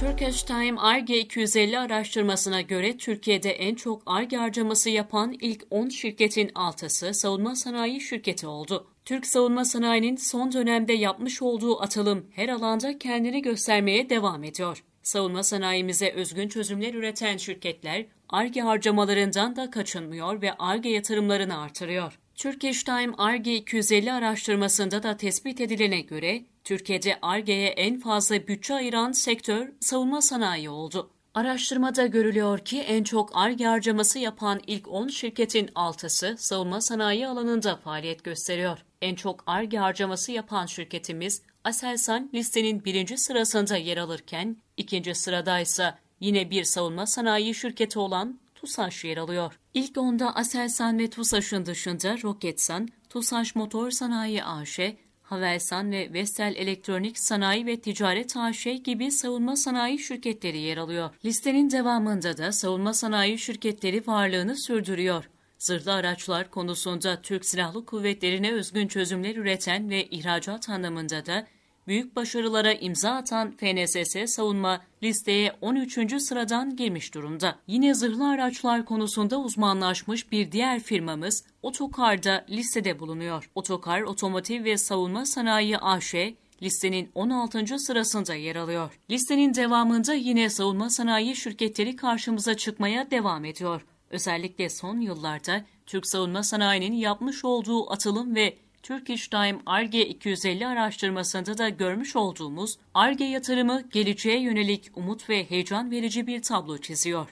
Turkish Time ARGE 250 araştırmasına göre Türkiye'de en çok ARGE harcaması yapan ilk 10 şirketin altısı savunma sanayi şirketi oldu. Türk savunma sanayinin son dönemde yapmış olduğu atılım her alanda kendini göstermeye devam ediyor. Savunma sanayimize özgün çözümler üreten şirketler ARGE harcamalarından da kaçınmıyor ve ARGE yatırımlarını artırıyor. Turkish Time ARGE 250 araştırmasında da tespit edilene göre Türkiye'de ARGE'ye en fazla bütçe ayıran sektör savunma sanayi oldu. Araştırmada görülüyor ki en çok ARGE harcaması yapan ilk 10 şirketin 6'sı savunma sanayi alanında faaliyet gösteriyor. En çok ARGE harcaması yapan şirketimiz Aselsan listenin birinci sırasında yer alırken, ikinci sırada ise yine bir savunma sanayi şirketi olan TUSAŞ yer alıyor. İlk onda Aselsan ve TUSAŞ'ın dışında Roketsan, TUSAŞ Motor Sanayi AŞ, Havelsan ve Vestel Elektronik Sanayi ve Ticaret AŞ gibi savunma sanayi şirketleri yer alıyor. Listenin devamında da savunma sanayi şirketleri varlığını sürdürüyor. Zırhlı araçlar konusunda Türk Silahlı Kuvvetleri'ne özgün çözümler üreten ve ihracat anlamında da büyük başarılara imza atan FNSS savunma listeye 13. sıradan girmiş durumda. Yine zırhlı araçlar konusunda uzmanlaşmış bir diğer firmamız Otokar da listede bulunuyor. Otokar Otomotiv ve Savunma Sanayi AŞ listenin 16. sırasında yer alıyor. Listenin devamında yine savunma sanayi şirketleri karşımıza çıkmaya devam ediyor. Özellikle son yıllarda Türk savunma sanayinin yapmış olduğu atılım ve Turkish Time ARGE 250 araştırmasında da görmüş olduğumuz ARGE yatırımı geleceğe yönelik umut ve heyecan verici bir tablo çiziyor.